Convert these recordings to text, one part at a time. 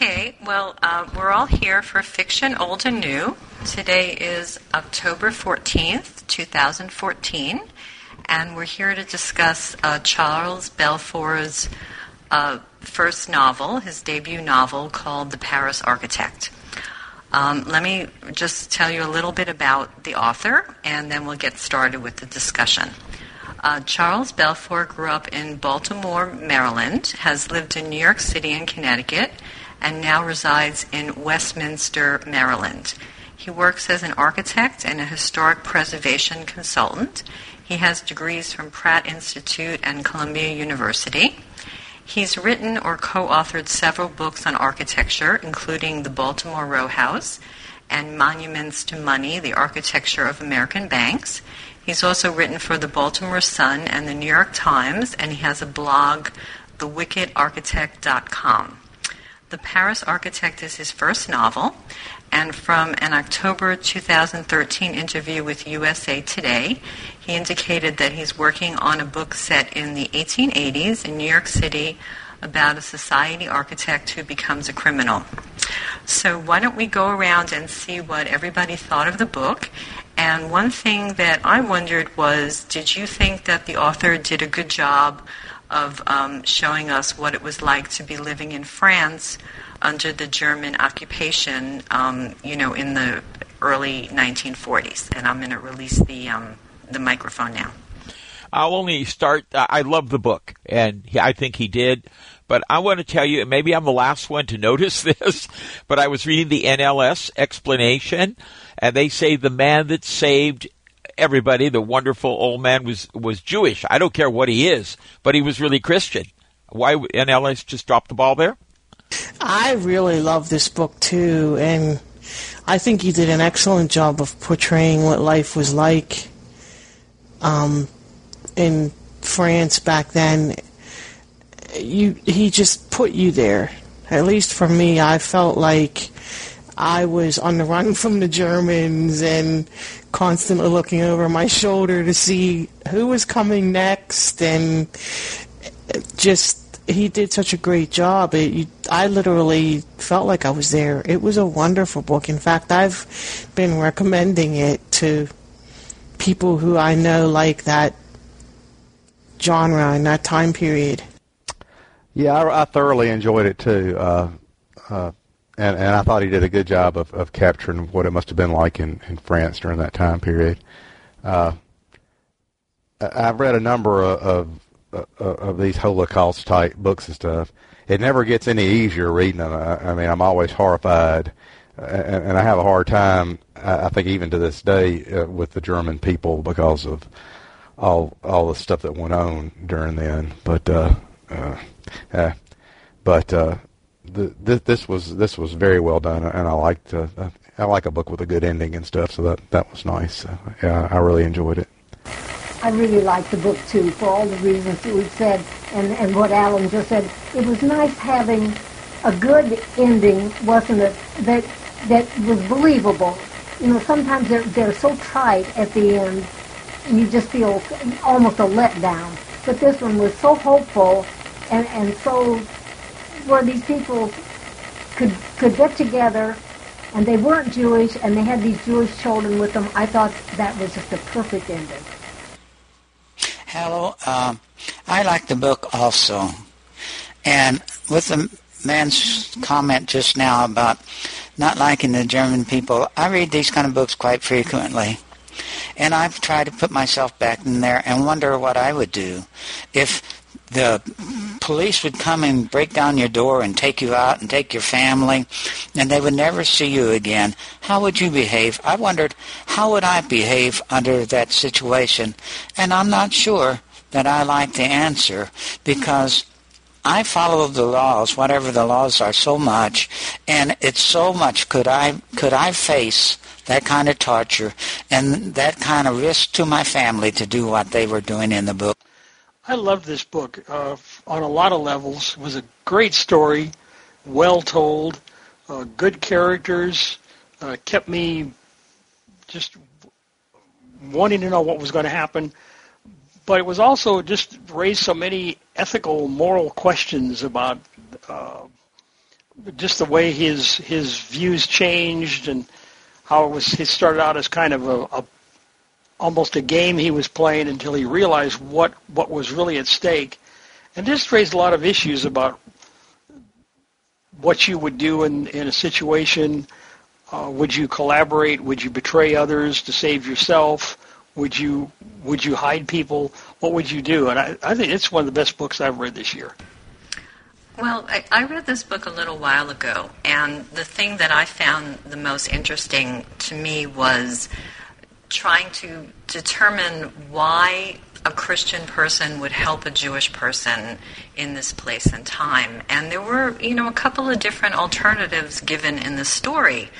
Okay, well, uh, we're all here for Fiction Old and New. Today is October 14th, 2014, and we're here to discuss uh, Charles Belfoure's uh, first novel, his debut novel called The Paris Architect. Um, let me just tell you a little bit about the author, and then we'll get started with the discussion. Uh, Charles Belfour grew up in Baltimore, Maryland, has lived in New York City and Connecticut, and now resides in Westminster, Maryland. He works as an architect and a historic preservation consultant. He has degrees from Pratt Institute and Columbia University. He's written or co authored several books on architecture, including The Baltimore Row House and Monuments to Money The Architecture of American Banks. He's also written for the Baltimore Sun and the New York Times, and he has a blog, thewickedarchitect.com. The Paris Architect is his first novel, and from an October 2013 interview with USA Today, he indicated that he's working on a book set in the 1880s in New York City about a society architect who becomes a criminal. So, why don't we go around and see what everybody thought of the book? And one thing that I wondered was did you think that the author did a good job of um, showing us what it was like to be living in France under the German occupation, um, you know, in the early 1940s. And I'm going to release the um, the microphone now. I'll only start. Uh, I love the book, and I think he did. But I want to tell you, maybe I'm the last one to notice this, but I was reading the NLS explanation, and they say the man that saved everybody, the wonderful old man was was Jewish. I don't care what he is, but he was really Christian. Why NLS just dropped the ball there? I really love this book too, and I think he did an excellent job of portraying what life was like um, in France back then. You, he just put you there. At least for me, I felt like I was on the run from the Germans and constantly looking over my shoulder to see who was coming next, and just he did such a great job. It, you, I literally felt like I was there. It was a wonderful book. In fact, I've been recommending it to people who I know like that genre and that time period. Yeah, I, I thoroughly enjoyed it too, uh, uh, and and I thought he did a good job of, of capturing what it must have been like in, in France during that time period. Uh, I've read a number of, of of these Holocaust type books and stuff. It never gets any easier reading them. I, I mean, I'm always horrified, and, and I have a hard time. I, I think even to this day uh, with the German people because of all all the stuff that went on during then. But uh, uh, uh, but uh, this, this was this was very well done, and I liked. Uh, I like a book with a good ending and stuff, so that that was nice. Uh, yeah, I really enjoyed it. I really liked the book too for all the reasons that we've said and, and what Alan just said. It was nice having a good ending, wasn't it? That that was believable. You know, sometimes they're they're so tight at the end, you just feel almost a letdown. But this one was so hopeful, and and so where these people could could get together, and they weren't Jewish, and they had these Jewish children with them. I thought that was just a perfect ending. Hello. Um, I like the book also. And with the man's comment just now about not liking the German people, I read these kind of books quite frequently. And I've tried to put myself back in there and wonder what I would do if the police would come and break down your door and take you out and take your family and they would never see you again. How would you behave? I wondered how would i behave under that situation? And i'm not sure that i like the answer because I follow the laws, whatever the laws are, so much, and it's so much could I could I face that kind of torture and that kind of risk to my family to do what they were doing in the book. I loved this book uh, on a lot of levels. It was a great story, well told, uh, good characters, uh, kept me just wanting to know what was going to happen. But it was also just raised so many ethical, moral questions about uh, just the way his his views changed and how it was. He started out as kind of a, a almost a game he was playing until he realized what what was really at stake, and this raised a lot of issues about what you would do in in a situation. Uh, would you collaborate? Would you betray others to save yourself? Would you would you hide people? What would you do? And I, I think it's one of the best books I've read this year. Well, I, I, read this book a little while ago, and the thing that I found the most interesting to me was trying to determine why a Christian person would help a Jewish person in this place and time. And there were, you know, a couple of different alternatives given in the story.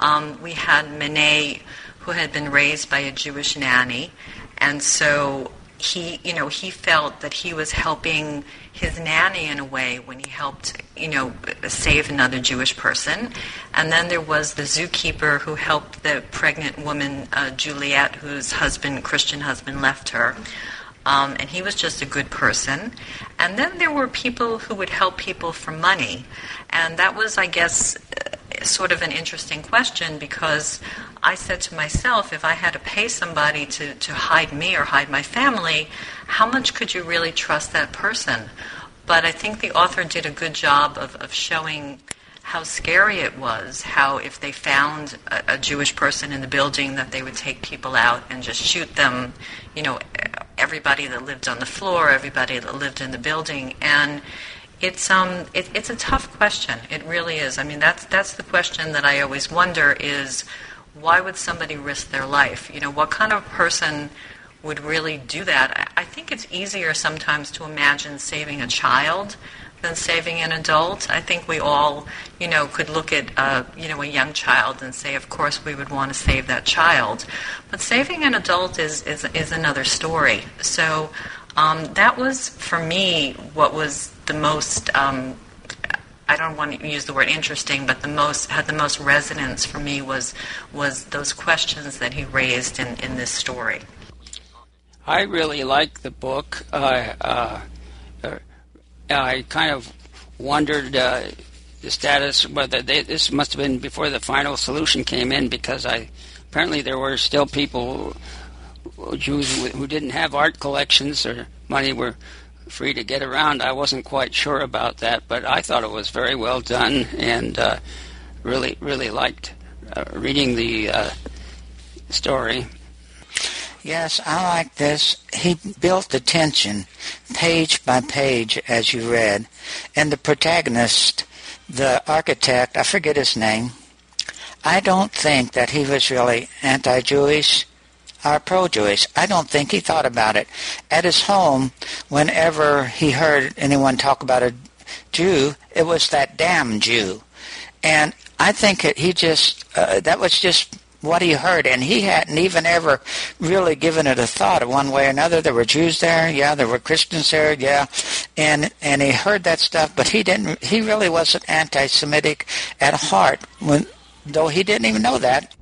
Um, we had Manet, who had been raised by a Jewish nanny, and so he, you know, he felt that he was helping his nanny in a way when he helped, you know, save another Jewish person. And then there was the zookeeper who helped the pregnant woman, uh, Juliet, whose husband, Christian husband, left her. Um, and he was just a good person. And then there were people who would help people for money. And that was, I guess, sort of an interesting question because I said to myself, if I had to pay somebody to, to hide me or hide my family, how much could you really trust that person? But I think the author did a good job of, of showing how scary it was, how if they found a, a, Jewish person in the building that they would take people out and just shoot them, you know, everybody that lived on the floor, everybody that lived in the building. And it's um it, it's a tough question. It really is. I mean that's that's the question that I always wonder is why would somebody risk their life? You know, what kind of person would really do that? I, I think it's easier sometimes to imagine saving a child than saving an adult. I think we all, you know, could look at, uh, you know, a young child and say, of course, we would want to save that child. But saving an adult is is, is another story. So um, that was for me what was the most um, I don't want to use the word interesting, but the most had the most resonance for me was was those questions that he raised in, in this story. I really like the book. Uh, uh, I kind of wondered uh, the status whether they, this must have been before the final solution came in because I apparently there were still people Jews who didn't have art collections or money were free to get around. I wasn't quite sure about that, but I thought it was very well done and uh, really, really liked uh, reading the uh, story. Yes, I like this. He built the tension page by page as you read. And the protagonist, the architect, I forget his name, I don't think that he was really anti Jewish are pro-Jewish. I don't think he thought about it. At his home, whenever he heard anyone talk about a Jew, it was that damn Jew. And I think it, he just, uh, that was just what he heard, and he hadn't even ever really given it a thought one way or another. There were Jews there, yeah. There were Christians there, yeah. And and he heard that stuff, but he didn't. He really wasn't anti-Semitic at heart, when, though he didn't even know that.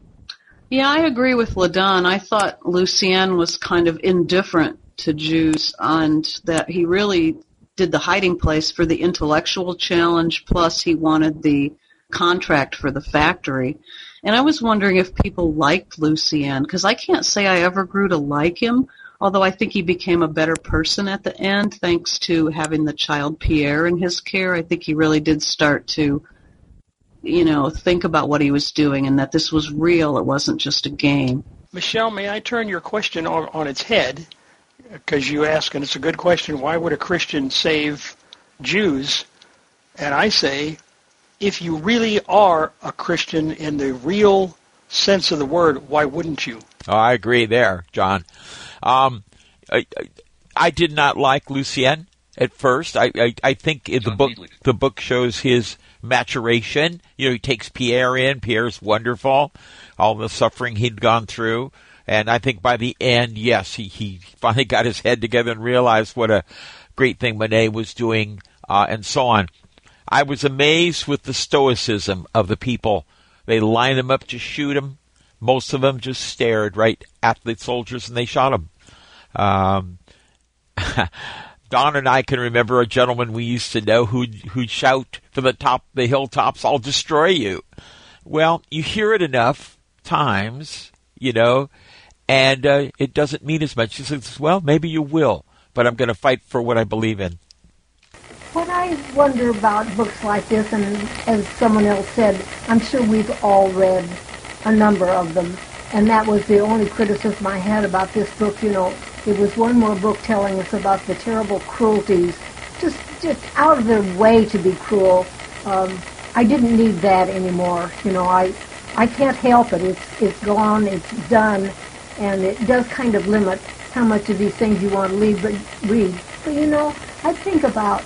Yeah, I agree with LaDon. I thought Lucien was kind of indifferent to Jews and that he really did the hiding place for the intellectual challenge, plus he wanted the contract for the factory. And I was wondering if people liked Lucien, because I can't say I ever grew to like him, although I think he became a better person at the end thanks to having the child Pierre in his care. I think he really did start to you know, think about what he was doing and that this was real. It wasn't just a game. Michelle, may I turn your question on, on its head? Because you ask, and it's a good question, why would a Christian save Jews? And I say, if you really are a Christian in the real sense of the word, why wouldn't you? Oh, I agree there, John. Um, I, I, did not like Lucien at first. I, I, I think the book the book shows his maturation. You know, he takes Pierre in. Pierre's wonderful. All the suffering he'd gone through. And I think by the end, yes, he, he finally got his head together and realized what a great thing Manet was doing, uh, and so on. I was amazed with the stoicism of the people. They lined them up to shoot him. Most of them just stared right at the soldiers and they shot them. Um, Don and I can remember a gentleman we used to know who'd, who'd shout from the top the hilltops, I'll destroy you. Well, you hear it enough times, you know, and uh, it doesn't mean as much. He says, well, maybe you will, but I'm going to fight for what I believe in. What I wonder about books like this, and as someone else said, I'm sure we've all read a number of them, and that was the only criticism I had about this book. You know, it was one more book telling us about the terrible cruelties, just just out of their way to be cruel. Um, I didn't need that anymore. You know, I I can't help it. It's it's gone. It's done, and it does kind of limit how much of these things you want to leave, but read. But you know, I think about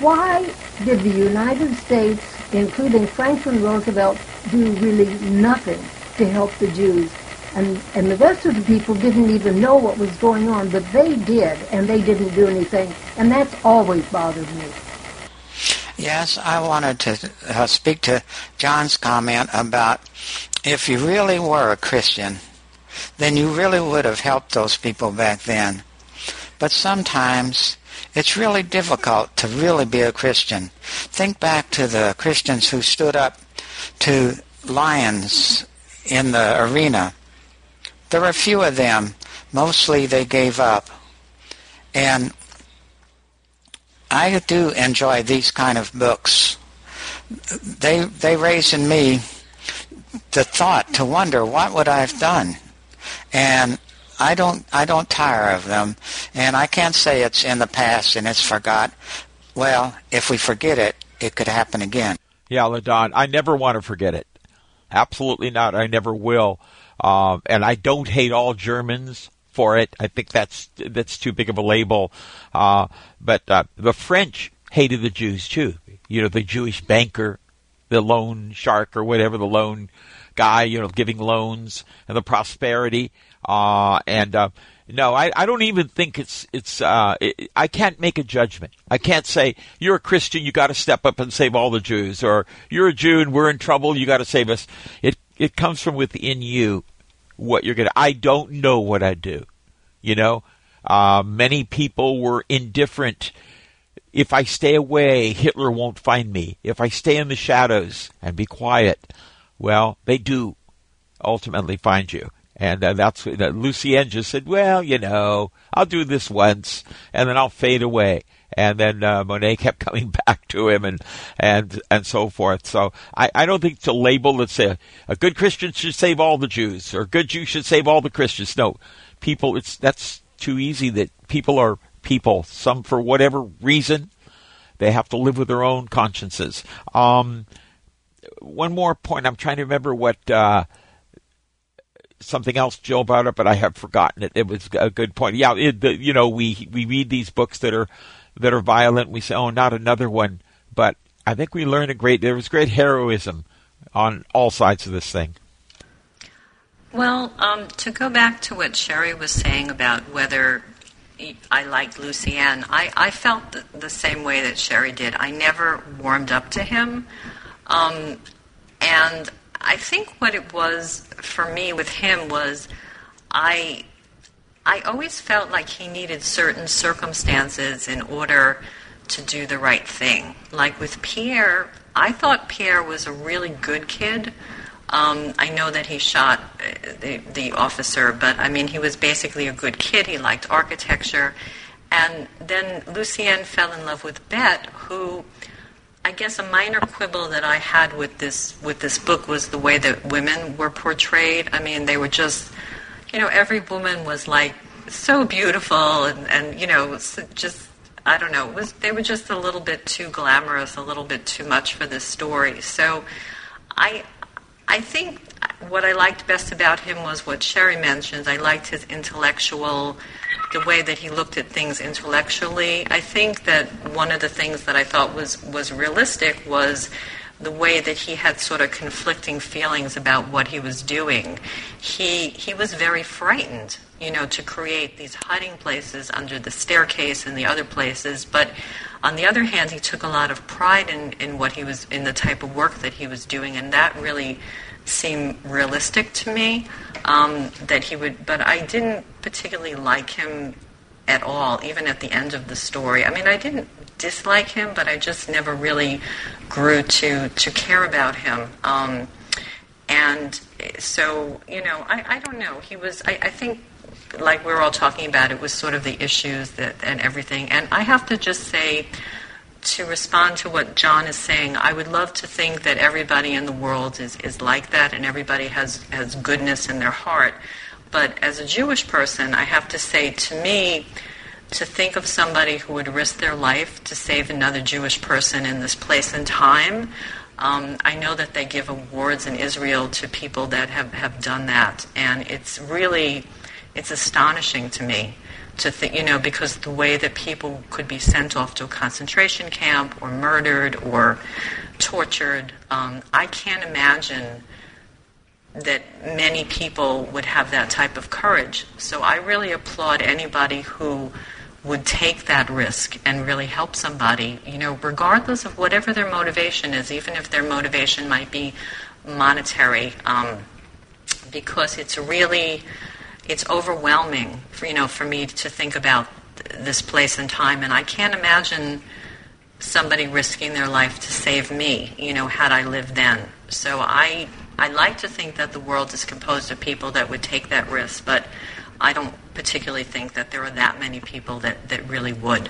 why did the United States, including Franklin Roosevelt, do really nothing to help the Jews? And, and the rest of the people didn't even know what was going on, but they did, and they didn't do anything. And that's always bothered me. Yes, I wanted to uh, speak to John's comment about if you really were a Christian, then you really would have helped those people back then. But sometimes it's really difficult to really be a Christian. Think back to the Christians who stood up to lions in the arena. There were a few of them. Mostly they gave up. And I do enjoy these kind of books. They they raise in me the thought to wonder what would I have done, and I don't I don't tire of them, and I can't say it's in the past and it's forgot. Well, if we forget it, it could happen again. Yeah, Ladon, I never want to forget it. Absolutely not. I never will. Um, and I don't hate all Germans for it. I think that's that's too big of a label. Uh, but uh, the French hated the Jews too. You know, the Jewish banker, the loan shark or whatever, the loan guy, you know, giving loans and the prosperity. Uh, and uh, no, I, I don't even think it's it's. Uh, it, I can't make a judgment. I can't say you're a Christian, you got to step up and save all the Jews, or you're a Jew and we're in trouble, you got to save us. It it comes from within you what you're gonna. I don't know what I do. You know, uh, many people were indifferent. If I stay away, Hitler won't find me. If I stay in the shadows and be quiet, well, they do ultimately find you. And uh, that's uh, Lucien just said, "Well, you know, I'll do this once, and then I'll fade away." And then uh, Manet kept coming back to him, and and and so forth. So I, I don't think a label that say a good Christian should save all the Jews, or good Jew should save all the Christians. No, people, it's that's too easy. That people are people. Some for whatever reason, they have to live with their own consciences. Um, one more point. I'm trying to remember what. Uh, something else Jill brought up, but I have forgotten it. It was a good point. Yeah, it, the, you know, we we read these books that are that are violent. We say, oh, not another one. But I think we learned a great. There was great heroism on all sides of this thing. Well, um, to go back to what Sherry was saying about whether I liked Lucien, I, I felt the, the, same way that Sherry did. I never warmed up to him. Um, and I think what it was for me with him was I I always felt like he needed certain circumstances in order to do the right thing. Like with Pierre, I thought Pierre was a really good kid. Um, I know that he shot uh, the, the officer, but I mean, he was basically a good kid. He liked architecture. And then Lucien fell in love with Bette, who I guess a minor quibble that I had with this with this book was the way that women were portrayed. I mean, they were just, you know, every woman was like so beautiful, and and you know, just I don't know, was they were just a little bit too glamorous, a little bit too much for this story. So, I I think what I liked best about him was what Sherry mentions. I liked his intellectual the way that he looked at things intellectually. I think that one of the things that I thought was, was realistic was the way that he had sort of conflicting feelings about what he was doing. He, he was very frightened, you know, to create these hiding places under the staircase and the other places. But on the other hand, he took a lot of pride in, in what he was, in the type of work that he was doing, and that really seemed realistic to me um, that he would, but I didn't particularly like him at all, even at the end of the story. I mean, I didn't dislike him, but I just never really grew to to care about him. Um, and so, you know, I, I don't know. He was, I, I think, like we are all talking about, it was sort of the issues that and everything. And I have to just say, to respond to what John is saying, I would love to think that everybody in the world is, is like that and everybody has, has goodness in their heart. But as a Jewish person, I have to say, to me, to think of somebody who would risk their life to save another Jewish person in this place and time, um, I know that they give awards in Israel to people that have, have done that. And it's really, it's astonishing to me to think, you know, because the way that people could be sent off to a concentration camp or murdered or tortured, um, I can't imagine that many people would have that type of courage. So I really applaud anybody who would take that risk and really help somebody, you know, regardless of whatever their motivation is, even if their motivation might be monetary, um, because it's really it's overwhelming, for, you know, for me to think about this place and time, and I can't imagine somebody risking their life to save me, you know, had I lived then. So I I like to think that the world is composed of people that would take that risk, but I don't particularly think that there are that many people that, that really would.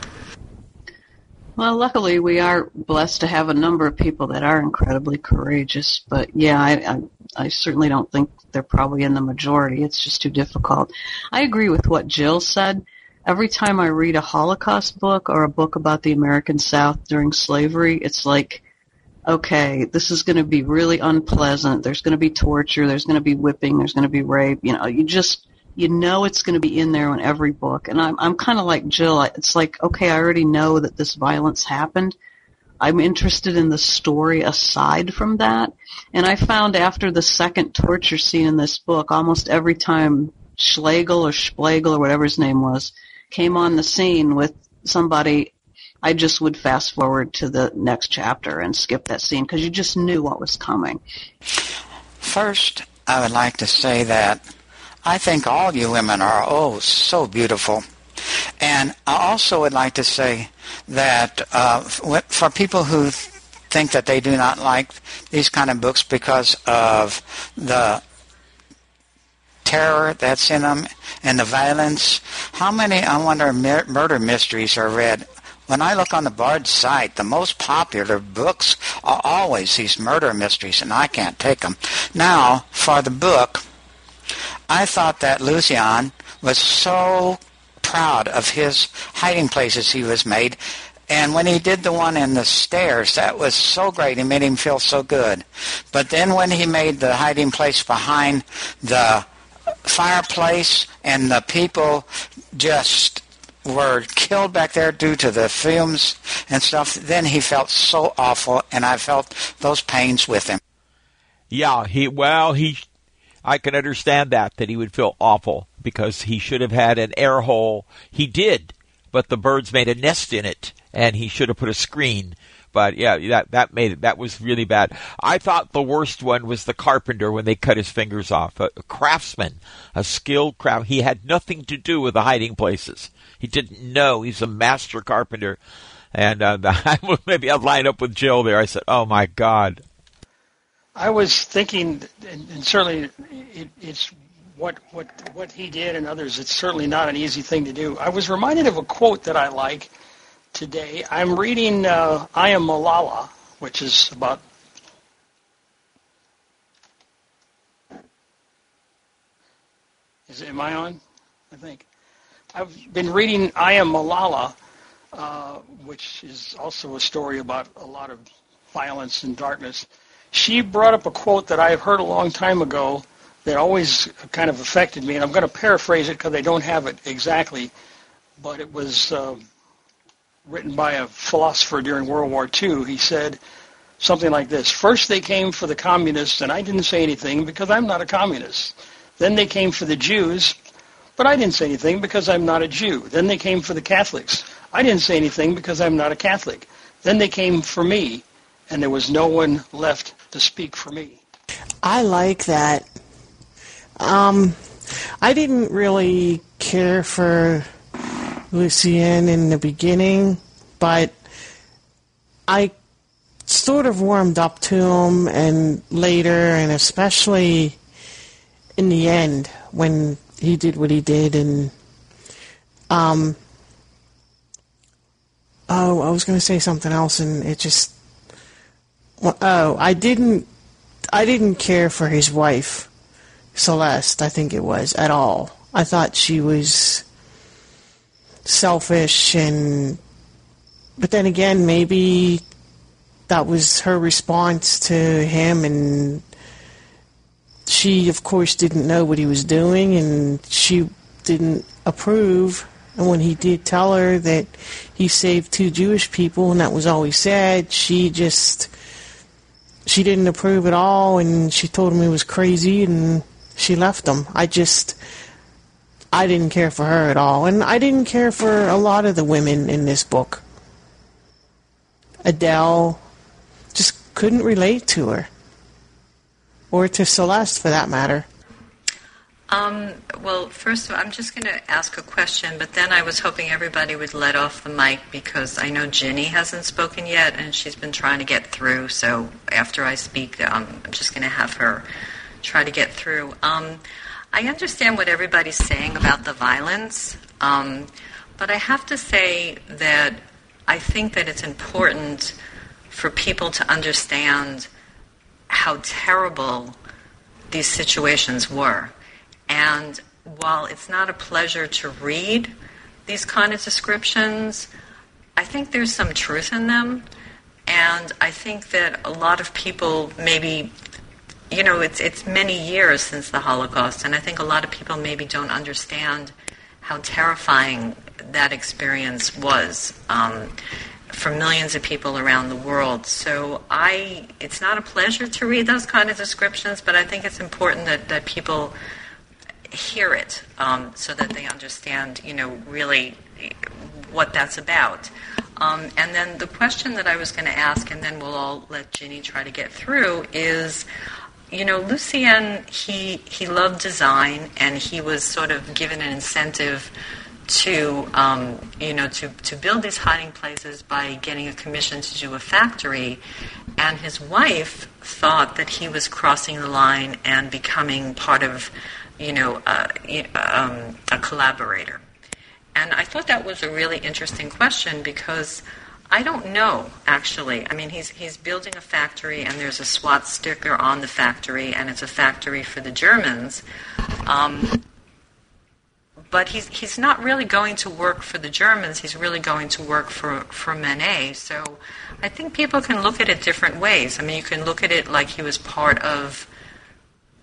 Well, luckily we are blessed to have a number of people that are incredibly courageous. But yeah, I, I, I certainly don't think they're probably in the majority. It's just too difficult. I agree with what Jill said. Every time I read a Holocaust book or a book about the American South during slavery, it's like, okay, this is going to be really unpleasant. There's going to be torture. There's going to be whipping. There's going to be rape. You know, you just you know it's going to be in there in every book. And I'm I'm kind of like Jill. It's like okay, I already know that this violence happened. I'm interested in the story aside from that. And I found after the second torture scene in this book, almost every time Schlegel or Schlegel or whatever his name was came on the scene with somebody, I just would fast forward to the next chapter and skip that scene because you just knew what was coming. First, I would like to say that I think all you women are, oh, so beautiful. And I also would like to say that uh, for people who think that they do not like these kind of books because of the terror that's in them and the violence, how many, I wonder, murder mysteries are read? When I look on the Bard site, the most popular books are always these murder mysteries, and I can't take them. Now, for the book, I thought that Lucien was so proud of his hiding places he was made. And when he did the one in the stairs, that was so great. It made him feel so good. But then when he made the hiding place behind the fireplace and the people just were killed back there due to the fumes and stuff, then he felt so awful, and I felt those pains with him. Yeah, he well, he I can understand that, that he would feel awful because he should have had an air hole. He did, but the birds made a nest in it and he should have put a screen. But yeah, that, that made it, that was really bad. I thought the worst one was the carpenter when they cut his fingers off. A, a craftsman, a skilled craft. He had nothing to do with the hiding places. He didn't know. He's a master carpenter. And uh, maybe I'll line up with Jill there. I said, "Oh my God, I was thinking, and, certainly it, it's what what what he did and others. It's certainly not an easy thing to do. I was reminded of a quote that I like today. I'm reading uh, "I Am Malala," which is about. Is am I on? I think I've been reading "I Am Malala," uh, which is also a story about a lot of violence and darkness she brought up a quote that I have heard a long time ago that always kind of affected me, and I'm going to paraphrase it because I don't have it exactly, but it was uh, written by a philosopher during World War II. He said something like this First they came for the communists, and I didn't say anything because I'm not a communist. Then they came for the Jews, but I didn't say anything because I'm not a Jew. Then they came for the Catholics. I didn't say anything because I'm not a Catholic. Then they came for me, and there was no one left to speak for me. I like that. Um, I didn't really care for Lucien in the beginning, but I sort of warmed up to him and later, and especially in the end when he did what he did and um oh I was going to say something else and it just oh I didn't I didn't care for his wife Celeste I think it was at all. I thought she was selfish and but then again maybe that was her response to him and she of course didn't know what he was doing and she didn't approve. And when he did tell her that he saved two Jewish people and that was all he said she just she didn't approve at all and she told him he was crazy and she left him I just I didn't care for her at all and I didn't care for a lot of the women in this book Adele just couldn't relate to her or to Celeste for that matter? Um, well, first of all, I'm just going to ask a question, but then I was hoping everybody would let off the mic because I know Ginny hasn't spoken yet and she's been trying to get through. So after I speak, um, I'm just going to have her try to get through. Um, I understand what everybody's saying about the violence, um, but I have to say that I think that it's important for people to understand how terrible these situations were. And while it's not a pleasure to read these kind of descriptions, I think there's some truth in them. And I think that a lot of people maybe, you know, it's, it's many years since the Holocaust, and I think a lot of people maybe don't understand how terrifying that experience was. Um, for millions of people around the world. So I, it's not a pleasure to read those kind of descriptions, but I think it's important that, that people hear it um, so that they understand, you know, really what that's about. Um, and then the question that I was going to ask, and then we'll all let Ginny try to get through, is, you know, Lucien, he he loved design, and he was sort of given an incentive to um, you know to, to build these hiding places by getting a commission to do a factory and his wife thought that he was crossing the line and becoming part of you know uh, um, a collaborator and I thought that was a really interesting question because I don't know actually. I mean, he's he's building a factory, and there's a swastika on the factory, and it's a factory for the Germans. Um, but he's he's not really going to work for the Germans. He's really going to work for for Manet. So I think people can look at it different ways. I mean, you can look at it like he was part of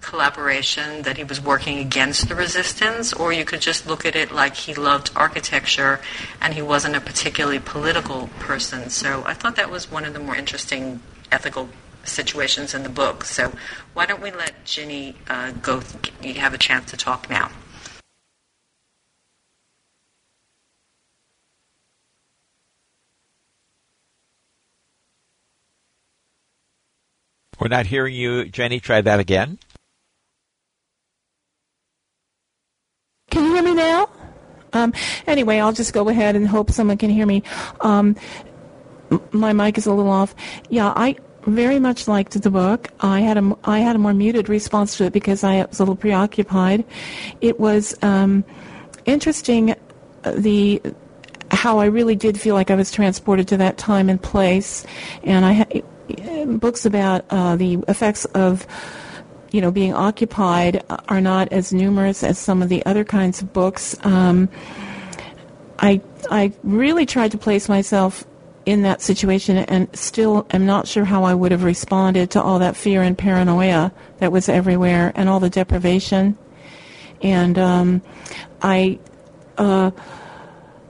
collaboration, that he was working against the resistance, or you could just look at it like he loved architecture and he wasn't a particularly political person. So I thought that was one of the more interesting ethical situations in the book. So why don't we let Ginny uh, go? Th- have a chance to talk now. We're not hearing you, Jenny. Try that again. Can you hear me now? Um, anyway, I'll just go ahead and hope someone can hear me. Um, my mic is a little off. Yeah, I very much liked the book. I had a I had a more muted response to it because I was a little preoccupied. It was um, interesting uh, the how I really did feel like I was transported to that time and place, and I books about uh, the effects of you know being occupied are not as numerous as some of the other kinds of books. Um, I I really tried to place myself in that situation and still am not sure how I would have responded to all that fear and paranoia that was everywhere and all the deprivation. And um, I. Uh,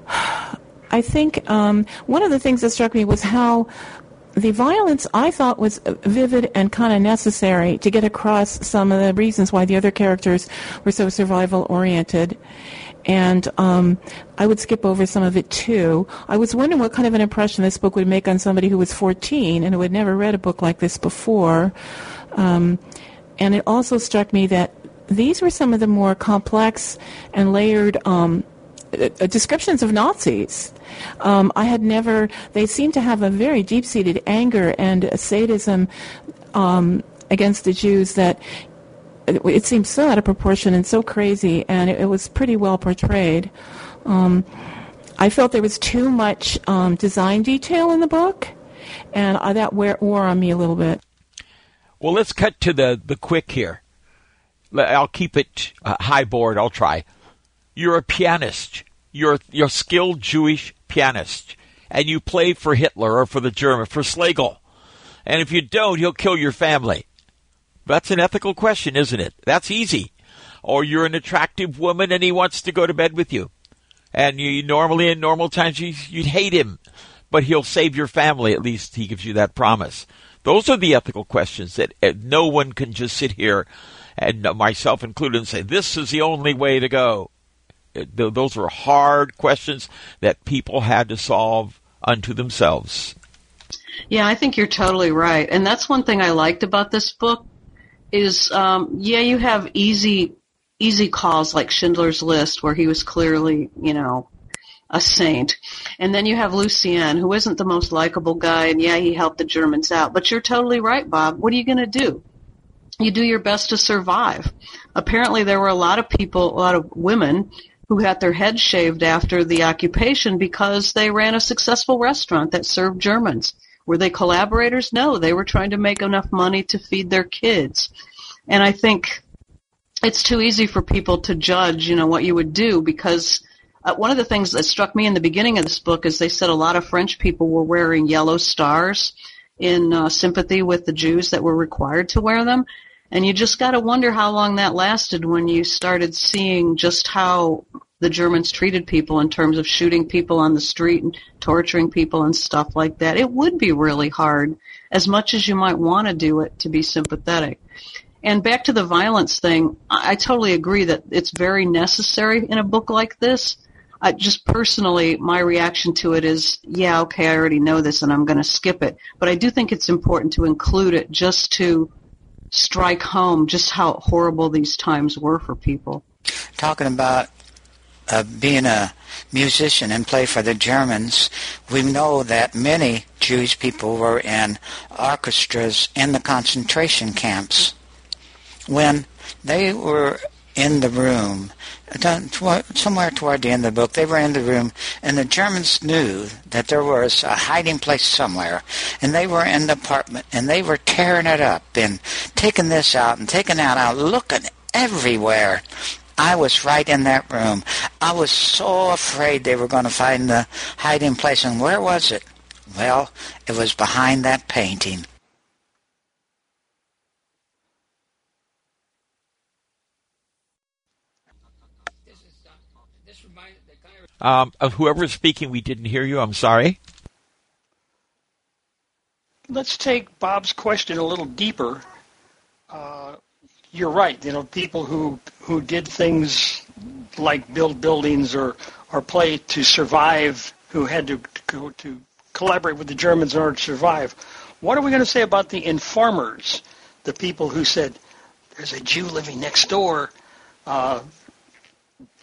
I think um, one of the things that struck me was how the violence I thought was vivid and kind of necessary to get across some of the reasons why the other characters were so survival oriented. And um, I would skip over some of it too. I was wondering what kind of an impression this book would make on somebody who was 14 and who had never read a book like this before. Um, and it also struck me that these were some of the more complex and layered um, uh, descriptions of Nazis. Um, I had never. They seem to have a very deep-seated anger and sadism um, against the Jews that it seems so out of proportion and so crazy, and it, it was pretty well portrayed. Um, I felt there was too much um, design detail in the book, and uh, that wore on me a little bit. Well, let's cut to the, the quick here. I'll keep it uh, high board. I'll try. You're a pianist. You're you're a skilled Jewish pianist, and you play for Hitler or for the German for Schlegel. And if you don't, he'll kill your family. That's an ethical question, isn't it? That's easy. Or you're an attractive woman and he wants to go to bed with you. And you normally in normal times you, would hate him, but he'll save your family. At least he gives you that promise. Those are the ethical questions that uh, no one can just sit here and myself included and say, this is the only way to go. Uh, those are hard questions that people had to solve unto themselves. Yeah, I think you're totally right. And that's one thing I liked about this book is um, yeah, you have easy easy calls like Schindler's List where he was clearly, you know, a saint. And then you have Lucien, who isn't the most likable guy, and yeah, he helped the Germans out. But you're totally right, Bob. What are you going to do? You do your best to survive. Apparently, there were a lot of people, a lot of women, who had their heads shaved after the occupation because they ran a successful restaurant that served Germans. Were they collaborators? No, they were trying to make enough money to feed their kids. And I think it's too easy for people to judge, you know, what you would do because uh, one of the things that struck me in the beginning of this book is they said a lot of French people were wearing yellow stars in uh, sympathy with the Jews that were required to wear them. And you just got to wonder how long that lasted when you started seeing just how the Germans treated people in terms of shooting people on the street and torturing people and stuff like that. It would be really hard, as much as you might want to do it, to be sympathetic. And back to the violence thing, I, totally agree that it's very necessary in a book like this. I, just personally, my reaction to it is, yeah, okay, I already know this and I'm going to skip it. But I do think it's important to include it just to strike home just how horrible these times were for people. Talking about uh, being a musician and play for the Germans, we know that many Jewish people were in orchestras in the concentration camps. When they were in the room, somewhere toward the end of the book, they were in the room, and the Germans knew that there was a hiding place somewhere, and they were in the apartment, and they were tearing it up and taking this out and taking that out, looking everywhere. I was right in that room. I was so afraid they were going to find the hiding place. And where was it? Well, it was behind that painting. Um, of whoever is speaking, we didn't hear you. I'm sorry. Let's take Bob's question a little deeper. Uh, you're right. You know, people who who did things like build buildings or or play to survive, who had to go to collaborate with the Germans in order to survive. What are we going to say about the informers, the people who said, "There's a Jew living next door," uh,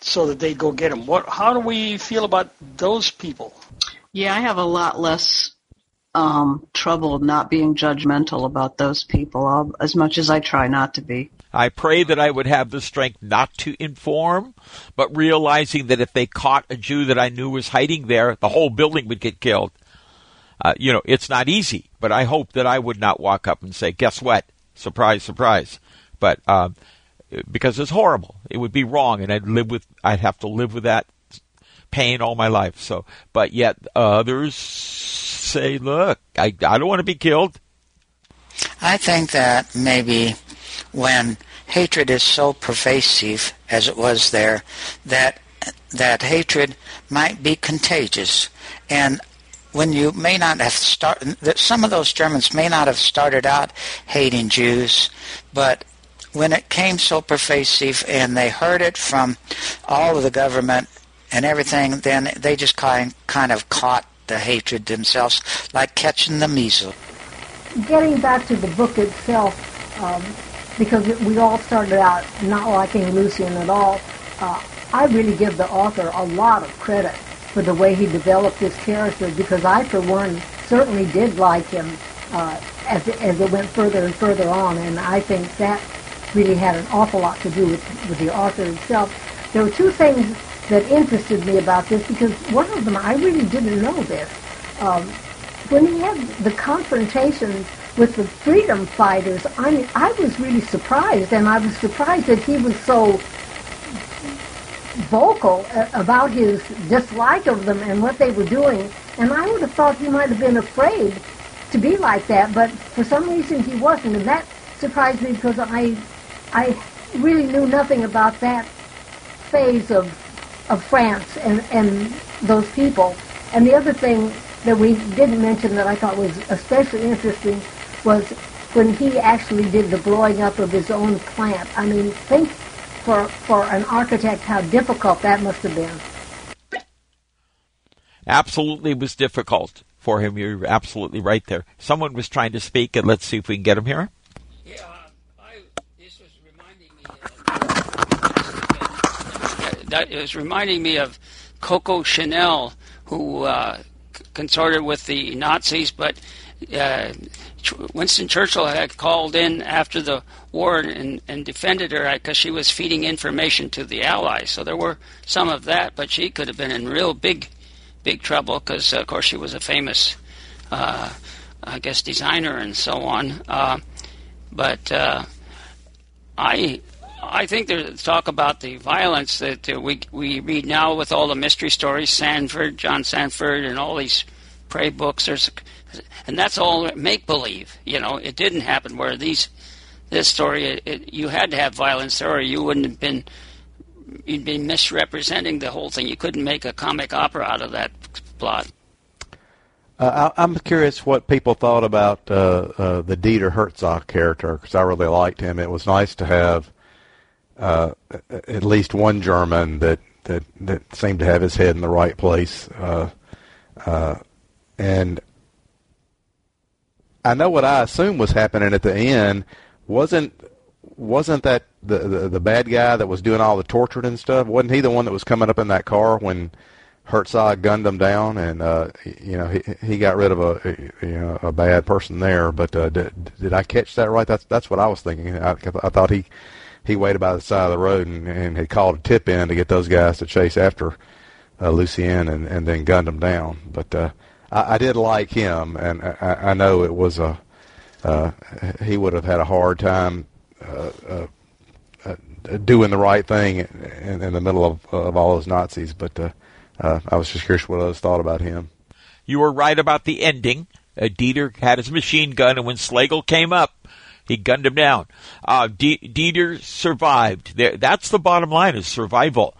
so that they go get them. What? How do we feel about those people? Yeah, I have a lot less um, trouble not being judgmental about those people, I'll, as much as I try not to be. I pray that I would have the strength not to inform, but realizing that if they caught a Jew that I knew was hiding there, the whole building would get killed. Uh, you know, it's not easy, but I hope that I would not walk up and say, guess what? Surprise, surprise. But, uh, because it's horrible. It would be wrong and I'd live with, I'd have to live with that pain all my life. So, but yet others say, look, I, I don't want to be killed. I think that maybe when hatred is so pervasive as it was there, that that hatred might be contagious. And when you may not have started, some of those Germans may not have started out hating Jews, but when it came so pervasive and they heard it from all of the government and everything, then they just kind kind of caught the hatred themselves, like catching the measles. Getting back to the book itself, um, because we all started out not liking Lucien at all. Uh, I really give the author a lot of credit for the way he developed this character because I, for one, certainly did like him uh, as, as it went further and further on, and I think that really had an awful lot to do with, with the author himself. There were two things that interested me about this because one of them, I really didn't know this. Um, when he had the confrontation with the freedom fighters, I mean, I was really surprised, and I was surprised that he was so vocal about his dislike of them and what they were doing. And I would have thought he might have been afraid to be like that, but for some reason he wasn't, and that surprised me because I, I really knew nothing about that phase of, of France and, and those people. And the other thing that we didn't mention that I thought was especially interesting was when he actually did the blowing up of his own plant. I mean, think for, for an architect how difficult that must have been. Absolutely was difficult for him. You're absolutely right there. Someone was trying to speak, and let's see if we can get him here. Yeah, I, this was reminding me of, that is reminding me of Coco Chanel, who uh, consorted with the Nazis, but uh, Winston Churchill had called in after the war and, and defended her because she was feeding information to the Allies. So there were some of that, but she could have been in real big, big trouble because, uh, of course, she was a famous, uh, I guess, designer and so on. Uh, but uh, I, I think there's talk about the violence that uh, we we read now with all the mystery stories, Sandford, John Sandford, and all these prey books. There's and that's all make believe. You know, it didn't happen. Where these this story, it, it, you had to have violence there, or you wouldn't have been you'd be misrepresenting the whole thing. You couldn't make a comic opera out of that plot. Uh, I, am curious what people thought about uh, uh, the Dieter Herzog character because I really liked him. It was nice to have uh, at least one German that, that that seemed to have his head in the right place, uh, uh, and I know what I assume was happening at the end wasn't wasn't that the, the the bad guy that was doing all the torturing and stuff? Wasn't he the one that was coming up in that car when Herzog gunned him down and uh, you know he he got rid of a you know a bad person there? But uh, did, did I catch that right? That's that's what I was thinking. I, I thought he he waited by the side of the road and, and had called a tip in to get those guys to chase after uh, Lucien and and then gunned him down. But uh, I, I did like him, and I, I know it was a uh, he would have had a hard time uh, uh, uh doing the right thing in, in, the middle of, of all those Nazis. But uh, uh, I was just curious what others thought about him. You were right about the ending. Dieter had his machine gun, and when Schlegel came up, he gunned him down. Uh, Dieter survived. There, that's the bottom line: is survival.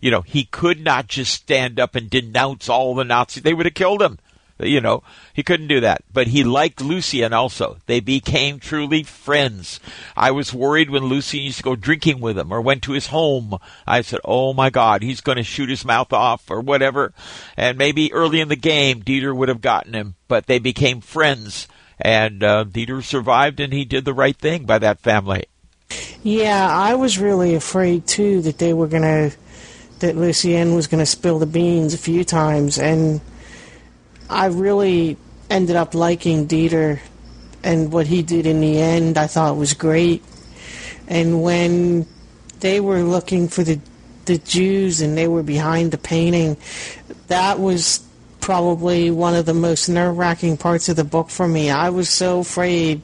You know, he could not just stand up and denounce all the Nazis. They would have killed him. You know, he couldn't do that. But he liked Lucien also. They became truly friends. I was worried when Lucien used to go drinking with him or went to his home. I said, oh my God, he's going to shoot his mouth off or whatever. And maybe early in the game, Dieter would have gotten him. But they became friends. And uh, Dieter survived and he did the right thing by that family. Yeah, I was really afraid too that they were to, that Lucien was to spill the beans a few times. And I really ended up liking Dieter and what he did in the end I thought was great. And when they were looking for the the Jews and they were behind the painting, that was probably one of the most nerve wracking parts of the book for me. I was so afraid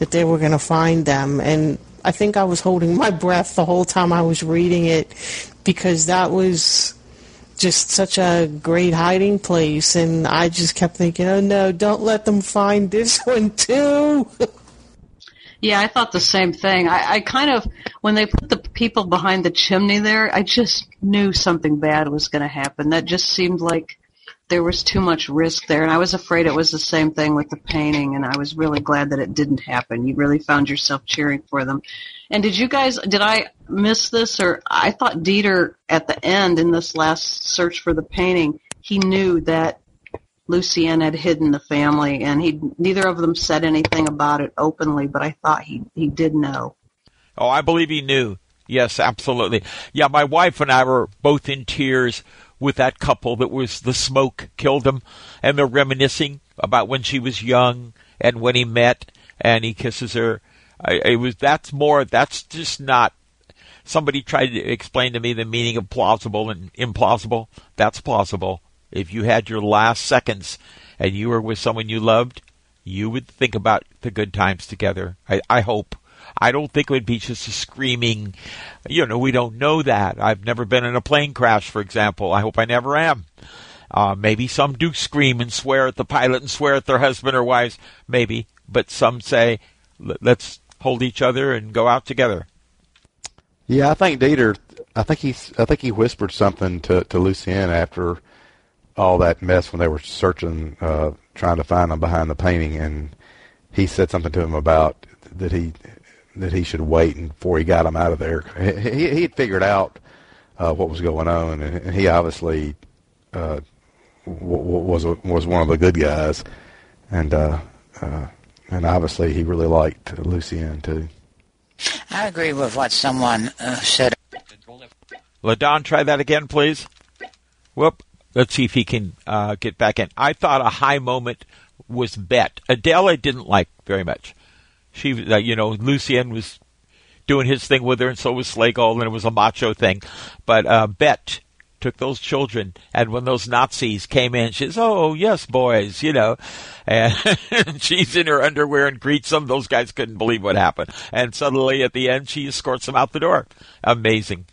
that they were going to find them. And I think I was holding my breath the whole time I was reading it because that was just such a great hiding place, and I just kept thinking, oh no, don't let them find this one too. yeah, I thought the same thing. I, I kind of, when they put the people behind the chimney there, I just knew something bad was going to happen. That just seemed like there was too much risk there, and I was afraid it was the same thing with the painting, and I was really glad that it didn't happen. You really found yourself cheering for them. And did you guys, did I miss this, or I thought Dieter at the end in this last search for the painting, he knew that Lucien had hidden the family, and he neither of them said anything about it openly, but I thought he he did know. Oh, I believe he knew. Yes, absolutely. Yeah, my wife and I were both in tears with that couple that was the smoke killed them, and they're reminiscing about when she was young and when he met, and he kisses her. I, it was that's more. That's just not. Somebody tried to explain to me the meaning of plausible and implausible. That's plausible. If you had your last seconds and you were with someone you loved, you would think about the good times together. I, I hope. I don't think it would be just a screaming, you know, we don't know that. I've never been in a plane crash, for example. I hope I never am. Uh, maybe some do scream and swear at the pilot and swear at their husband or wives. Maybe. But some say, let's hold each other and go out together. Yeah, I think Dieter, I think he's, I think he whispered something to, to Lucien after all that mess when they were searching, uh, trying to find him behind the painting, and he said something to him about that he that he should wait before he got him out of there. He he had figured out uh, what was going on, and, he obviously uh, was was one of the good guys, and uh, uh, and obviously he really liked Lucien too. I agree with what someone uh, said. Ladon, try that again, please. Whoop. Let's see if he can uh, get back in. I thought a high moment was Bette. Adele I didn't like very much. She, uh, you know, Lucien was doing his thing with her, and so was Schlegel, and it was a macho thing. But uh, Bette took those children, and when those Nazis came in, she says, "Oh yes, boys," you know, and she's in her underwear and greets them. Those guys couldn't believe what happened, and suddenly at the end, she escorts them out the door. Amazing.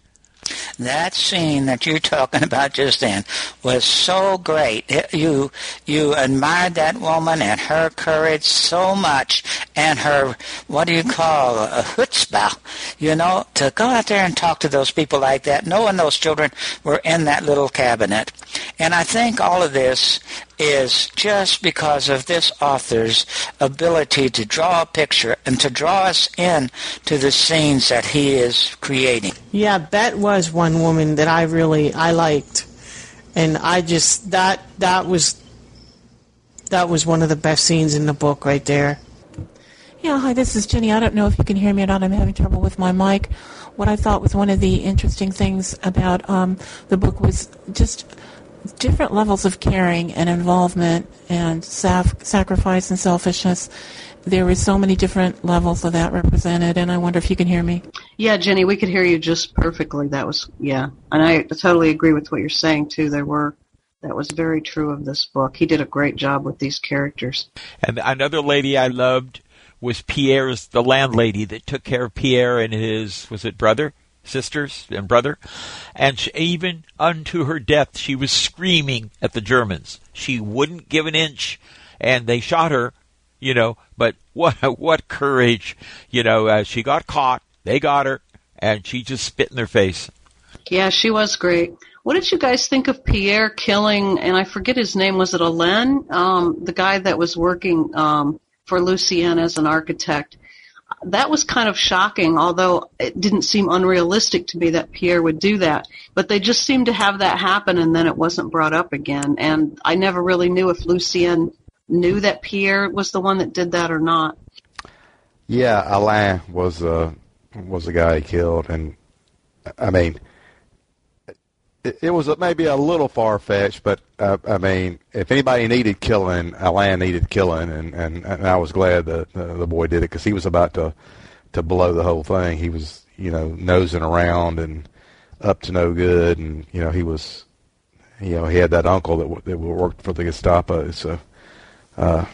That scene that you're talking about just then was so great. You you admired that woman and her courage so much, and her what do you call a chutzpah? You know, to go out there and talk to those people like that, knowing those children were in that little cabinet. And I think all of this is just because of this author's ability to draw a picture and to draw us in to the scenes that he is creating. Yeah, Bette was one woman that I really I liked. And I just that that was that was one of the best scenes in the book right there. Yeah, hi, this is Jenny. I don't know if you can hear me or not. I'm having trouble with my mic. What I thought was one of the interesting things about um, the book was just different levels of caring and involvement and saf- sacrifice and selfishness. There were so many different levels of that represented, and I wonder if you can hear me. Yeah, Jenny, we could hear you just perfectly. That was yeah, and I totally agree with what you're saying too. There were that was very true of this book. He did a great job with these characters. And another lady I loved was Pierre's the landlady that took care of Pierre and his was it brother? Sisters and brother, and she, even unto her death she was screaming at the Germans. She wouldn't give an inch, and they shot her, you know. But what what courage, you know? Uh, she got caught, they got her, and she just spit in their face. Yeah, she was great. What did you guys think of Pierre killing? And I forget his name. Was it Alain? Um, the guy that was working um, for Lucien as an architect that was kind of shocking, although it didn't seem unrealistic to me that Pierre would do that. But they just seemed to have that happen and then it wasn't brought up again. And I never really knew if Lucien knew that Pierre was the one that did that or not. Yeah, Alain was uh, was the guy he killed, and I mean, it, was maybe a little far fetched, but uh, I mean, if anybody needed killing, Alain needed killing, and, and, and I was glad that uh, the boy did it because he was about to to blow the whole thing. He was, you know, nosing around and up to no good, and you know, he was, you know, he had that uncle that that worked for the Gestapo, so. Uh,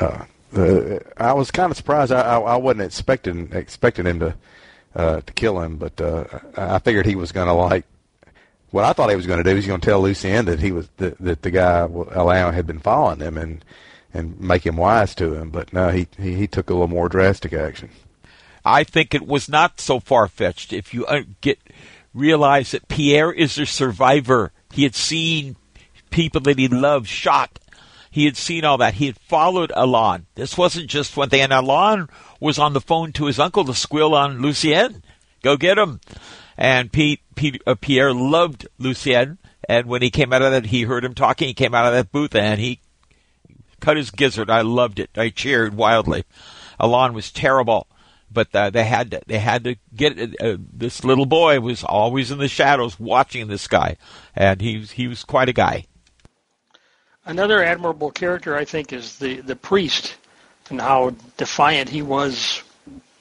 uh, uh, I was kind of surprised. I, I, I wasn't expecting expecting him to uh, to kill him, but uh, I figured he was going to like what I thought he was going to do. He was going to tell Lucien that he was that, that the guy Alain had been following him and and make him wise to him. But no, he, he he took a little more drastic action. I think it was not so far fetched. If you uh, get realize that Pierre is a survivor, he had seen people that he loved shot. He had seen all that. He had followed Alain. This wasn't just one thing. And Alain was on the phone to his uncle to squeal on Lucien. Go get him. And Pete, Pete uh, Pierre loved Lucien, and when he came out of that, he heard him talking. He came out of that booth and he cut his gizzard. I loved it. I cheered wildly. Alain was terrible, but uh, they had to, they had to get uh, this little boy was always in the shadows watching this guy, and he he was quite a guy. Another admirable character, I think, is the the priest, and how defiant he was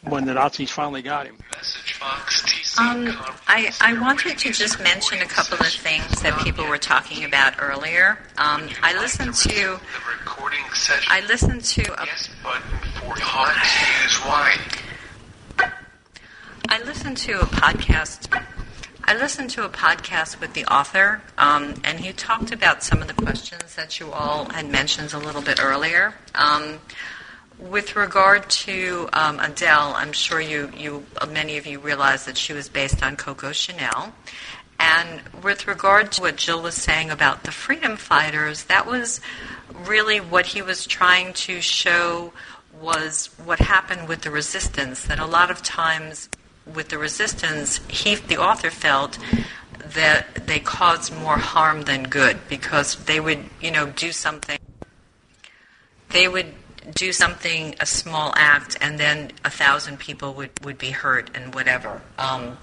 when the Nazis finally got him. Um, I, I wanted to just mention a couple of things that people were talking about earlier. Um, I listened to I listened to a, I listened to a podcast. I listened to a podcast with the author, um, and he talked about some of the questions that you all had mentioned a little bit earlier. Um, with regard to um, Adele, I'm sure you, you, many of you realize that she was based on Coco Chanel. And with regard to what Jill was saying about the freedom fighters, that was really what he was trying to show was what happened with the resistance. That a lot of times with the resistance, he, the author felt that they caused more harm than good because they would, you know, do something. They would do something, a small act, and then a thousand people would, would be hurt and whatever. Um,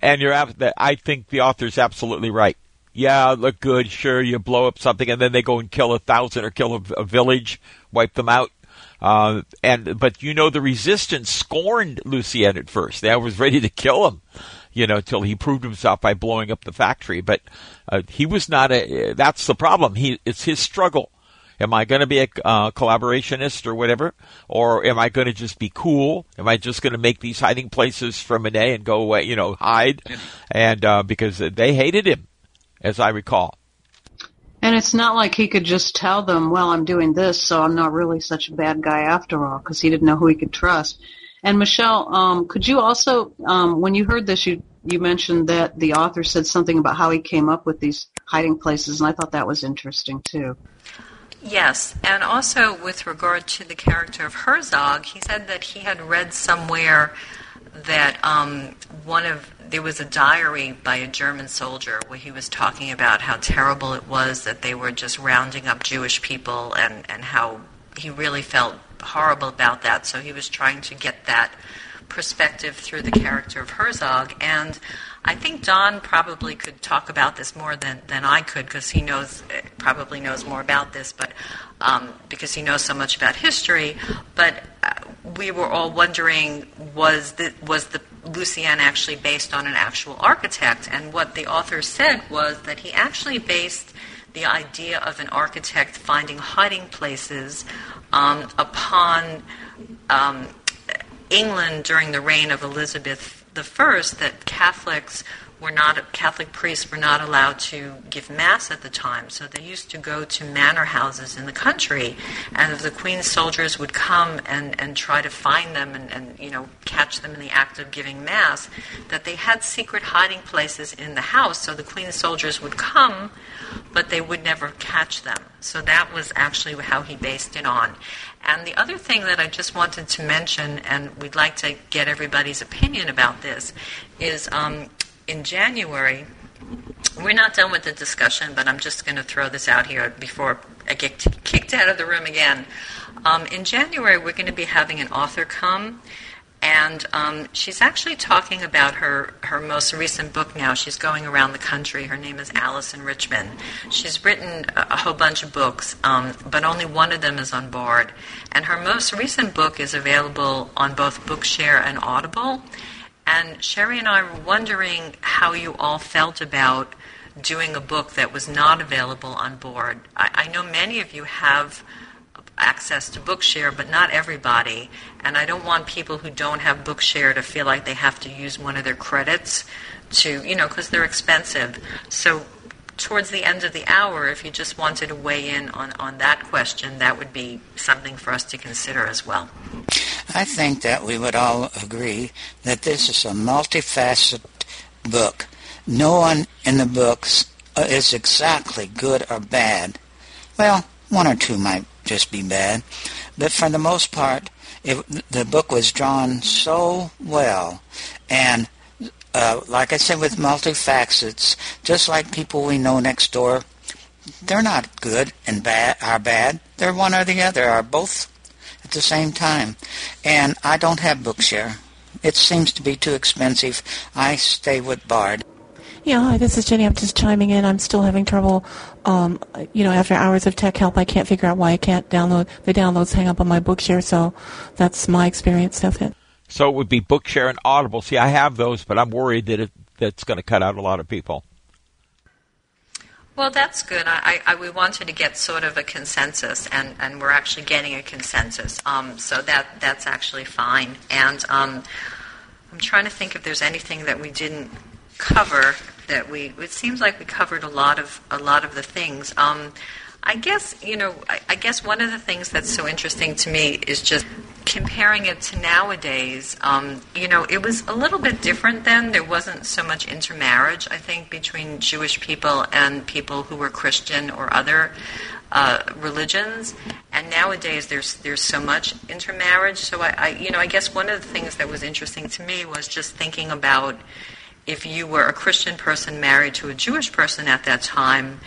and you're, I think the author's absolutely right. Yeah, look good, sure, you blow up something, and then they go and kill a thousand or kill a, a village, wipe them out. Uh, and but you know the resistance scorned Lucien at first. They was ready to kill him, you know, till he proved himself by blowing up the factory. But uh, he was not a. That's the problem. He it's his struggle. Am I going to be a uh, collaborationist or whatever? Or am I going to just be cool? Am I just going to make these hiding places for Manet and go away, you know, hide? And uh, because they hated him, as I recall. And it's not like he could just tell them, well, I'm doing this, so I'm not really such a bad guy after all, because he didn't know who he could trust. And Michelle, um, could you also, um, when you heard this, you you mentioned that the author said something about how he came up with these hiding places, and I thought that was interesting too. Yes, and also with regard to the character of Herzog, he said that he had read somewhere that um, one of there was a diary by a German soldier where he was talking about how terrible it was that they were just rounding up Jewish people and, and how he really felt horrible about that. So he was trying to get that perspective through the character of Herzog. And I think Don probably could talk about this more than, than I could because he knows probably knows more about this, but um, because he knows so much about history. But uh, we were all wondering was the, was the Lucien actually based on an actual architect? And what the author said was that he actually based the idea of an architect finding hiding places um, upon um, England during the reign of Elizabeth I, that Catholics were not Catholic priests were not allowed to give mass at the time, so they used to go to manor houses in the country, and if the Queen's soldiers would come and, and try to find them and, and you know catch them in the act of giving mass, that they had secret hiding places in the house, so the Queen's soldiers would come, but they would never catch them. So that was actually how he based it on. And the other thing that I just wanted to mention, and we'd like to get everybody's opinion about this, is um, in January, we're not done with the discussion, but I'm just going to throw this out here before I get kicked out of the room again. Um, in January, we're going to be having an author come, and um, she's actually talking about her, her most recent book now. She's going around the country. Her name is Alyson Richman. She's written a, a whole bunch of books, um, but only one of them is on board. And her most recent book is available on both Bookshare and Audible. And Sherry and I were wondering how you all felt about doing a book that was not available on board. I, I know many of you have access to Bookshare, but not everybody. And I don't want people who don't have Bookshare to feel like they have to use one of their credits to, you know, because they're expensive. So towards the end of the hour, if you just wanted to weigh in on, on that question, that would be something for us to consider as well. I think that we would all agree that this is a multifaceted book. No one in the books uh, is exactly good or bad. Well, one or two might just be bad, but for the most part, it, the book was drawn so well, and uh, like I said, with multifacets, just like people we know next door, they're not good and bad are bad. They're one or the other, are both at the same time. And I don't have Bookshare. It seems to be too expensive. I stay with Bard. Yeah, hi, this is Jenny. I'm just chiming in. I'm still having trouble. Um, you know, after hours of tech help, I can't figure out why I can't download the downloads hang up on my Bookshare. So that's my experience. Stuff it. So it would be Bookshare and Audible. See, I have those, but I'm worried that it, that's going to cut out a lot of people. Well, that's good. I, I, we wanted to get sort of a consensus, and, and we're actually getting a consensus. Um, so that that's actually fine. And um, I'm trying to think if there's anything that we didn't cover that we. It seems like we covered a lot of a lot of the things. Um, I guess you know. I, I guess one of the things that's so interesting to me is just comparing it to nowadays, um, you know, it was a little bit different then. There wasn't so much intermarriage, I think, between Jewish people and people who were Christian or other uh, religions. And nowadays, there's there's so much intermarriage. So I, I, you know, I guess one of the things that was interesting to me was just thinking about if you were a Christian person married to a Jewish person at that time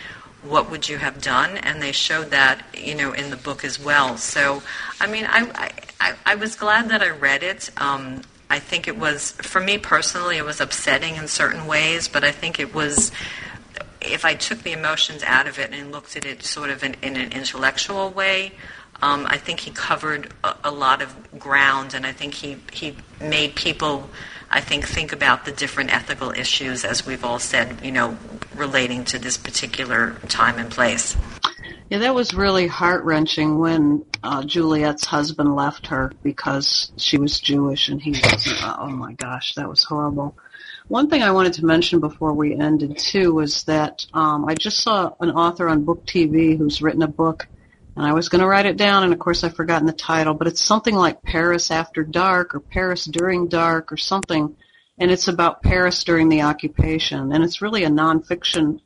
what would you have done? And they showed that, you know, in the book as well. So, I mean, I, I, I was glad that I read it. Um, I think it was, for me personally, it was upsetting in certain ways, but I think it was, if I took the emotions out of it and looked at it sort of in, in an intellectual way, um, I think he covered a, a lot of ground, and I think he, he made people I think, think about the different ethical issues, as we've all said, you know, relating to this particular time and place. Yeah, that was really heart wrenching when uh, Juliet's husband left her because she was Jewish and he wasn't. Uh, oh my gosh, that was horrible. One thing I wanted to mention before we ended too was that um, I just saw an author on Book TV who's written a book and I was going to write it down, and of course I've forgotten the title, but it's something like Paris After Dark or Paris During Dark or something, and it's about Paris during the occupation, and it's really a nonfiction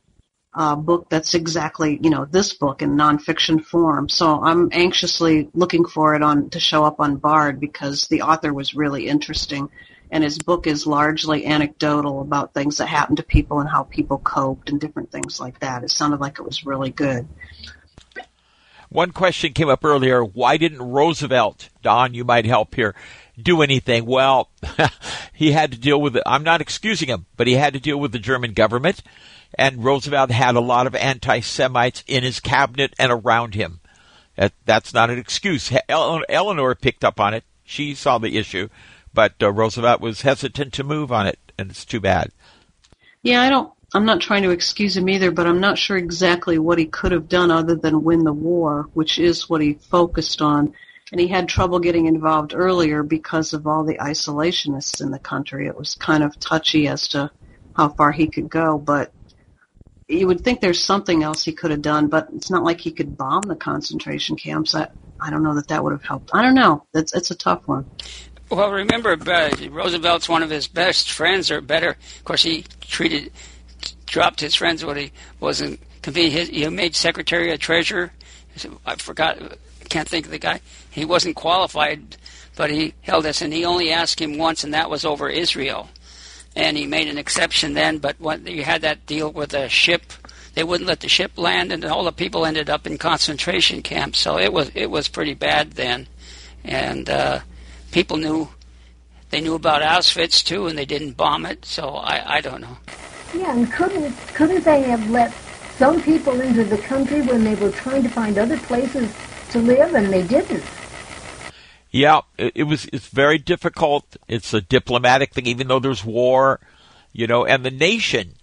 uh, book that's exactly you know this book in nonfiction form. So I'm anxiously looking for it on to show up on Bard because the author was really interesting, and his book is largely anecdotal about things that happened to people and how people coped and different things like that. It sounded like it was really good. One question came up earlier. Why didn't Roosevelt, Don, you might help here, do anything? Well, he had to deal with it. I'm not excusing him, but he had to deal with the German government. And Roosevelt had a lot of anti Semites in his cabinet and around him. That, that's not an excuse. Eleanor picked up on it. She saw the issue, but uh, Roosevelt was hesitant to move on it, and it's too bad. Yeah, I don't I'm not trying to excuse him either, but I'm not sure exactly what he could have done other than win the war, which is what he focused on. And he had trouble getting involved earlier because of all the isolationists in the country. It was kind of touchy as to how far he could go, but you would think there's something else he could have done, but it's not like he could bomb the concentration camps. I, I don't know that that would have helped. I don't know. It's, it's a tough one. Well, remember, uh, Roosevelt's one of his best friends, or better. Of course, he treated dropped his friends when he wasn't convenient. He made secretary of treasurer. I forgot, can't think of the guy. He wasn't qualified, but he held this, and he only asked him once, and that was over Israel. And he made an exception then, but when you had that deal with the ship, they wouldn't let the ship land, and all the people ended up in concentration camps. So it was it was pretty bad then, and uh, people knew they knew about Auschwitz too, and they didn't bomb it. So I I don't know. Yeah, and couldn't couldn't they have let some people into the country when they were trying to find other places to live, and they didn't? Yeah, it, it was. It's very difficult. It's a diplomatic thing, even though there's war, you know. And the nation,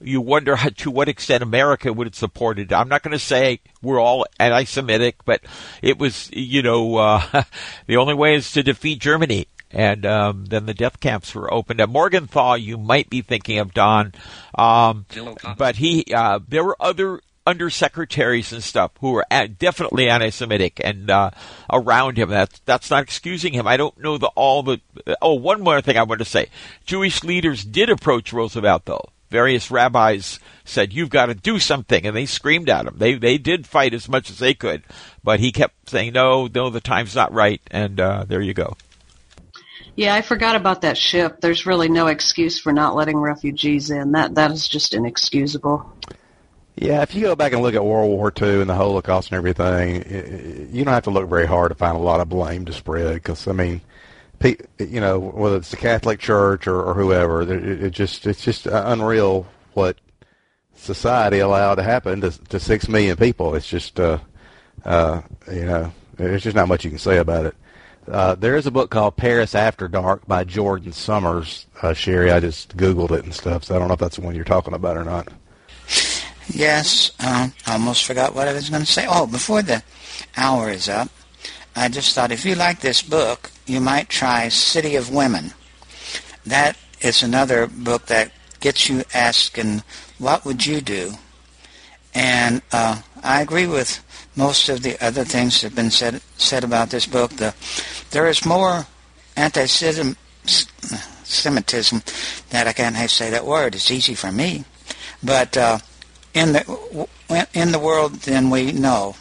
you wonder how, to what extent America would have supported. I'm not going to say we're all anti-Semitic, but it was, you know, uh, the only way is to defeat Germany and um, then the death camps were opened. At Morgenthau, you might be thinking of Don, um, but he uh, there were other undersecretaries and stuff who were definitely anti-Semitic and uh, around him. That's that's not excusing him. I don't know the all the. Oh, one more thing I want to say: Jewish leaders did approach Roosevelt, though. Various rabbis said, "You've got to do something," and they screamed at him. They they did fight as much as they could, but he kept saying, "No, no, the time's not right." And uh, there you go. Yeah, I forgot about that ship. There's really no excuse for not letting refugees in. That that is just inexcusable. Yeah, if you go back and look at World War II and the Holocaust and everything, you don't have to look very hard to find a lot of blame to spread. Because I mean, you know, whether it's the Catholic Church or, or whoever, it, it just it's just unreal what society allowed to happen to, to six million people. It's just, uh, uh, you know, there's just not much you can say about it. Uh, there is a book called Paris After Dark by Jordan Summers. Uh, Sherry, I just Googled it and stuff, so I don't know if that's the one you're talking about or not. Yes, um, I almost forgot what I was going to say. Oh, before the hour is up, I just thought if you like this book, you might try City of Women. That is another book that gets you asking, what would you do? And uh, I agree with most of the other things that have been said said about this book. The, there is more anti-Semitism that I can't say that word. It's easy for me, but uh, in the in the world than we know.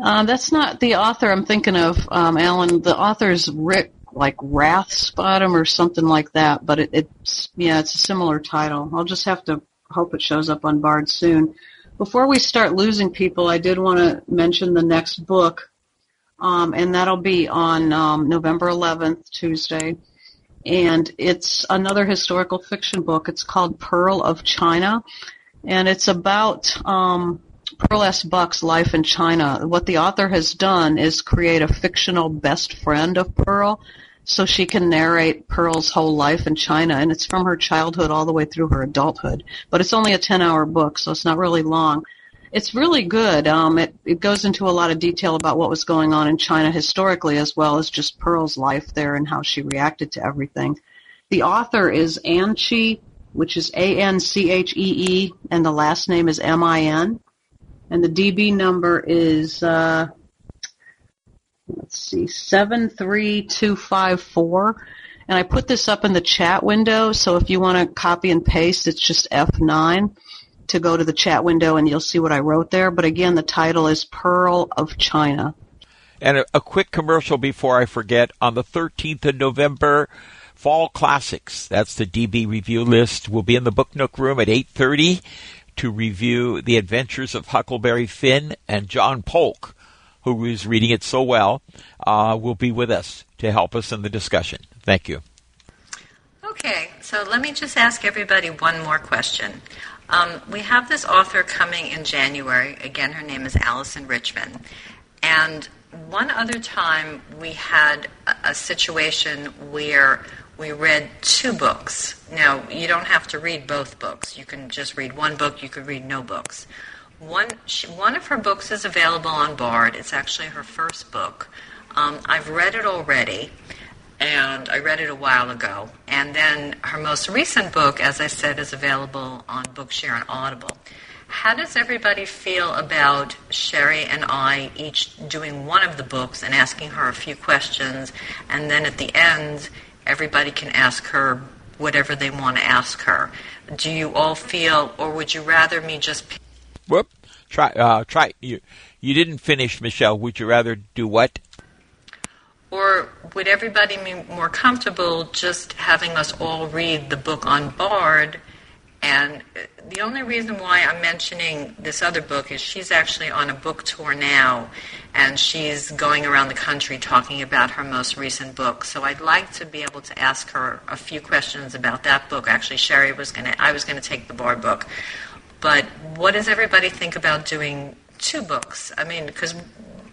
Uh, that's not the author I'm thinking of, um, Alan. The author's Rick, like Rathsbottom or something like that. But it, it's yeah, it's a similar title. I'll just have to hope it shows up on Bard soon. Before we start losing people, I did want to mention the next book, um, and that'll be on um, November 11th, Tuesday. And it's another historical fiction book. It's called Pearl of China, and it's about um, Pearl S. Buck's life in China. What the author has done is create a fictional best friend of Pearl so she can narrate Pearl's whole life in China, and it's from her childhood all the way through her adulthood. But it's only a 10-hour book, so it's not really long. It's really good. Um, it, it goes into a lot of detail about what was going on in China historically, as well as just Pearl's life there and how she reacted to everything. The author is Anchee, which is A-N-C-H-E-E, and the last name is M-I-N. And the DB number is uh, let's see, 73254. And I put this up in the chat window, so if you want to copy and paste, it's just F9 to go to the chat window and you'll see what I wrote there. But again, the title is Pearl of China. And a, a quick commercial before I forget. On the 13th of November, Fall Classics, that's the DB review list, will be in the Book Nook room at 8.30 to review The Adventures of Huckleberry Finn and John Polk who is reading it so well, uh, will be with us to help us in the discussion. Thank you. Okay, so let me just ask everybody one more question. Um, we have this author coming in January. Again, her name is Alyson Richman. And one other time we had a, a situation where we read two books. Now, you don't have to read both books. You can just read one book, you could read no books. One, she, one of her books is available on Bard. It's actually her first book. Um, I've read it already, and I read it a while ago. And then her most recent book, as I said, is available on Bookshare and Audible. How does everybody feel about Sherry and I each doing one of the books and asking her a few questions, and then at the end, everybody can ask her whatever they want to ask her? Do you all feel, or would you rather me just pick Whoop. Try. Uh, try. You. You didn't finish, Michelle. Would you rather do what? Or would everybody be more comfortable just having us all read the book on Bard? And the only reason why I'm mentioning this other book is she's actually on a book tour now, and she's going around the country talking about her most recent book. So I'd like to be able to ask her a few questions about that book. Actually, Sherry was going to, I was going to take the Bard book. But what does everybody think about doing two books? I mean, because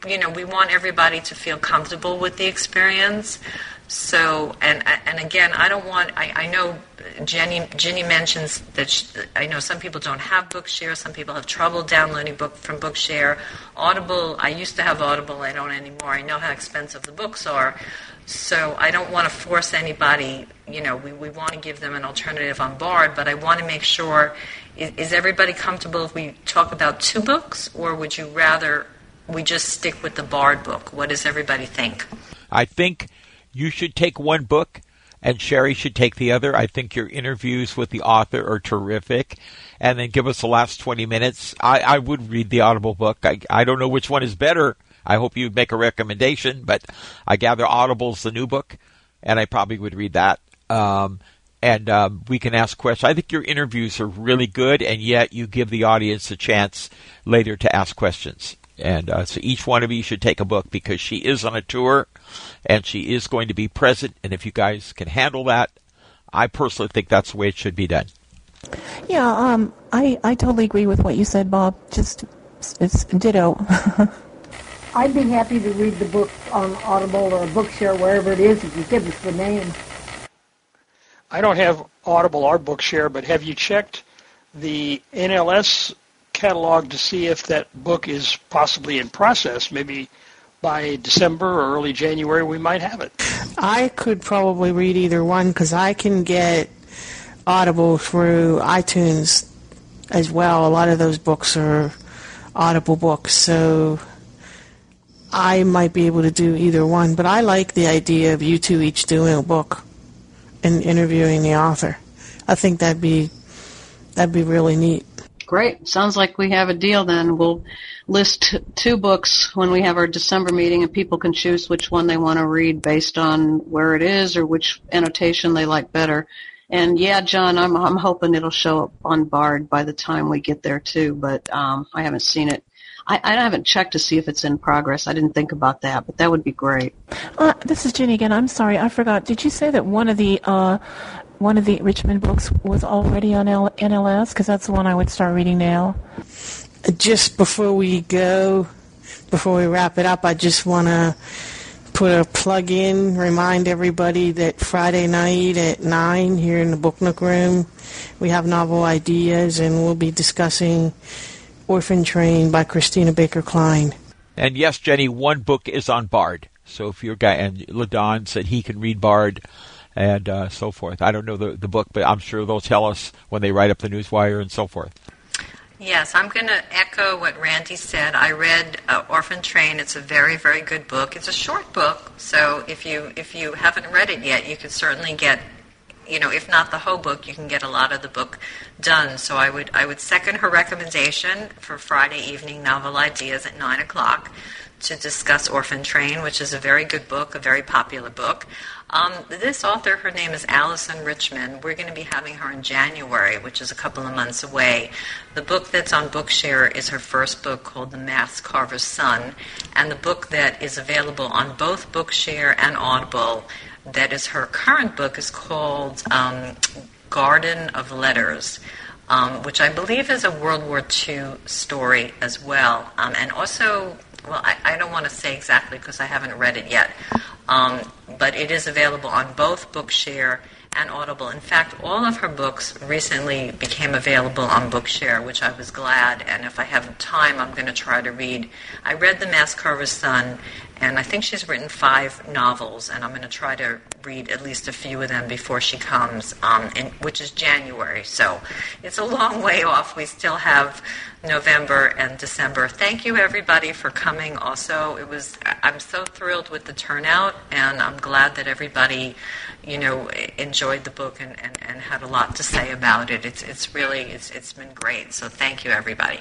you know we want everybody to feel comfortable with the experience. So, and and again, I don't want. I, I know Jenny Jenny mentions that she, I know some people don't have Bookshare. Some people have trouble downloading book from Bookshare. Audible. I used to have Audible. I don't anymore. I know how expensive the books are. So I don't want to force anybody, you know, we, we want to give them an alternative on Bard, but I want to make sure is, everybody comfortable if we talk about two books, or would you rather we just stick with the Bard book? What does everybody think? I think you should take one book and Sherry should take the other. I think your interviews with the author are terrific. And then give us the last 20 minutes. I, I would read the Audible book. I, I don't know which one is better. I hope you make a recommendation, but I gather Audible's the new book, and I probably would read that. Um, and um, we can ask questions. I think your interviews are really good, and yet you give the audience a chance later to ask questions. And uh, so each one of you should take a book because she is on a tour and she is going to be present. And if you guys can handle that, I personally think that's the way it should be done. Yeah, um, I, I totally agree with what you said, Bob. Just, it's ditto. I'd be happy to read the book on Audible or Bookshare, wherever it is, if you give us the name. I don't have Audible or Bookshare, but have you checked the NLS catalog to see if that book is possibly in process? Maybe by December or early January we might have it. I could probably read either one because I can get Audible through iTunes as well. A lot of those books are Audible books, so I might be able to do either one. But I like the idea of you two each doing a book and interviewing the author. I think that'd be that'd be really neat. Great. Sounds like we have a deal then. We'll list two books when we have our December meeting and people can choose which one they want to read based on where it is or which annotation they like better. And yeah, John, I'm I'm hoping it'll show up on Bard by the time we get there too, but um, I haven't seen it. I, I haven't checked to see if it's in progress. I didn't think about that, but that would be great. Uh, this is Jenny again. I'm sorry, I forgot. Did you say that one of the uh, one of the Richman books was already on L- NLS? Because that's the one I would start reading now. Just before we go, before we wrap it up, I just want to put a plug in, remind everybody that Friday night at 9 here in the Book Nook room, we have novel ideas and we'll be discussing Orphan Train by Christina Baker Kline. And yes, Jenny, one book is on Bard. So if your guy, and LaDon said he can read Bard and uh, so forth. I don't know the, the book, but I'm sure they'll tell us when they write up the newswire and so forth. Yes, I'm going to echo what Randy said. I read uh, Orphan Train. It's a very, very good book. It's a short book, so if you if you haven't read it yet, you can certainly get, you know, if not the whole book, you can get a lot of the book done. So I would I would second her recommendation for Friday evening novel ideas at nine o'clock to discuss Orphan Train, which is a very good book, a very popular book. Um, this author, her name is Alyson Richman. We're going to be having her in January, which is a couple of months away. The book that's on Bookshare is her first book called The Mask Carver's Son, and the book that is available on both Bookshare and Audible, that is her current book, is called um, Garden of Letters. Um, which I believe is a World War II story as well, um, and also well, I, I don't want to say exactly because I haven't read it yet, um, but it is available on both Bookshare and Audible. In fact, all of her books recently became available on Bookshare, which I was glad. And if I have time, I'm going to try to read. I read The Mask Carver's Son, and I think she's written five novels, and I'm going to try to read at least a few of them before she comes, um, in, which is January. So it's a long way off. We still have November and December. Thank you, everybody, for coming. Also, it was I'm so thrilled with the turnout, and I'm glad that everybody, you know, enjoyed the book and, and, and had a lot to say about it. It's it's really it's it's been great. So thank you, everybody.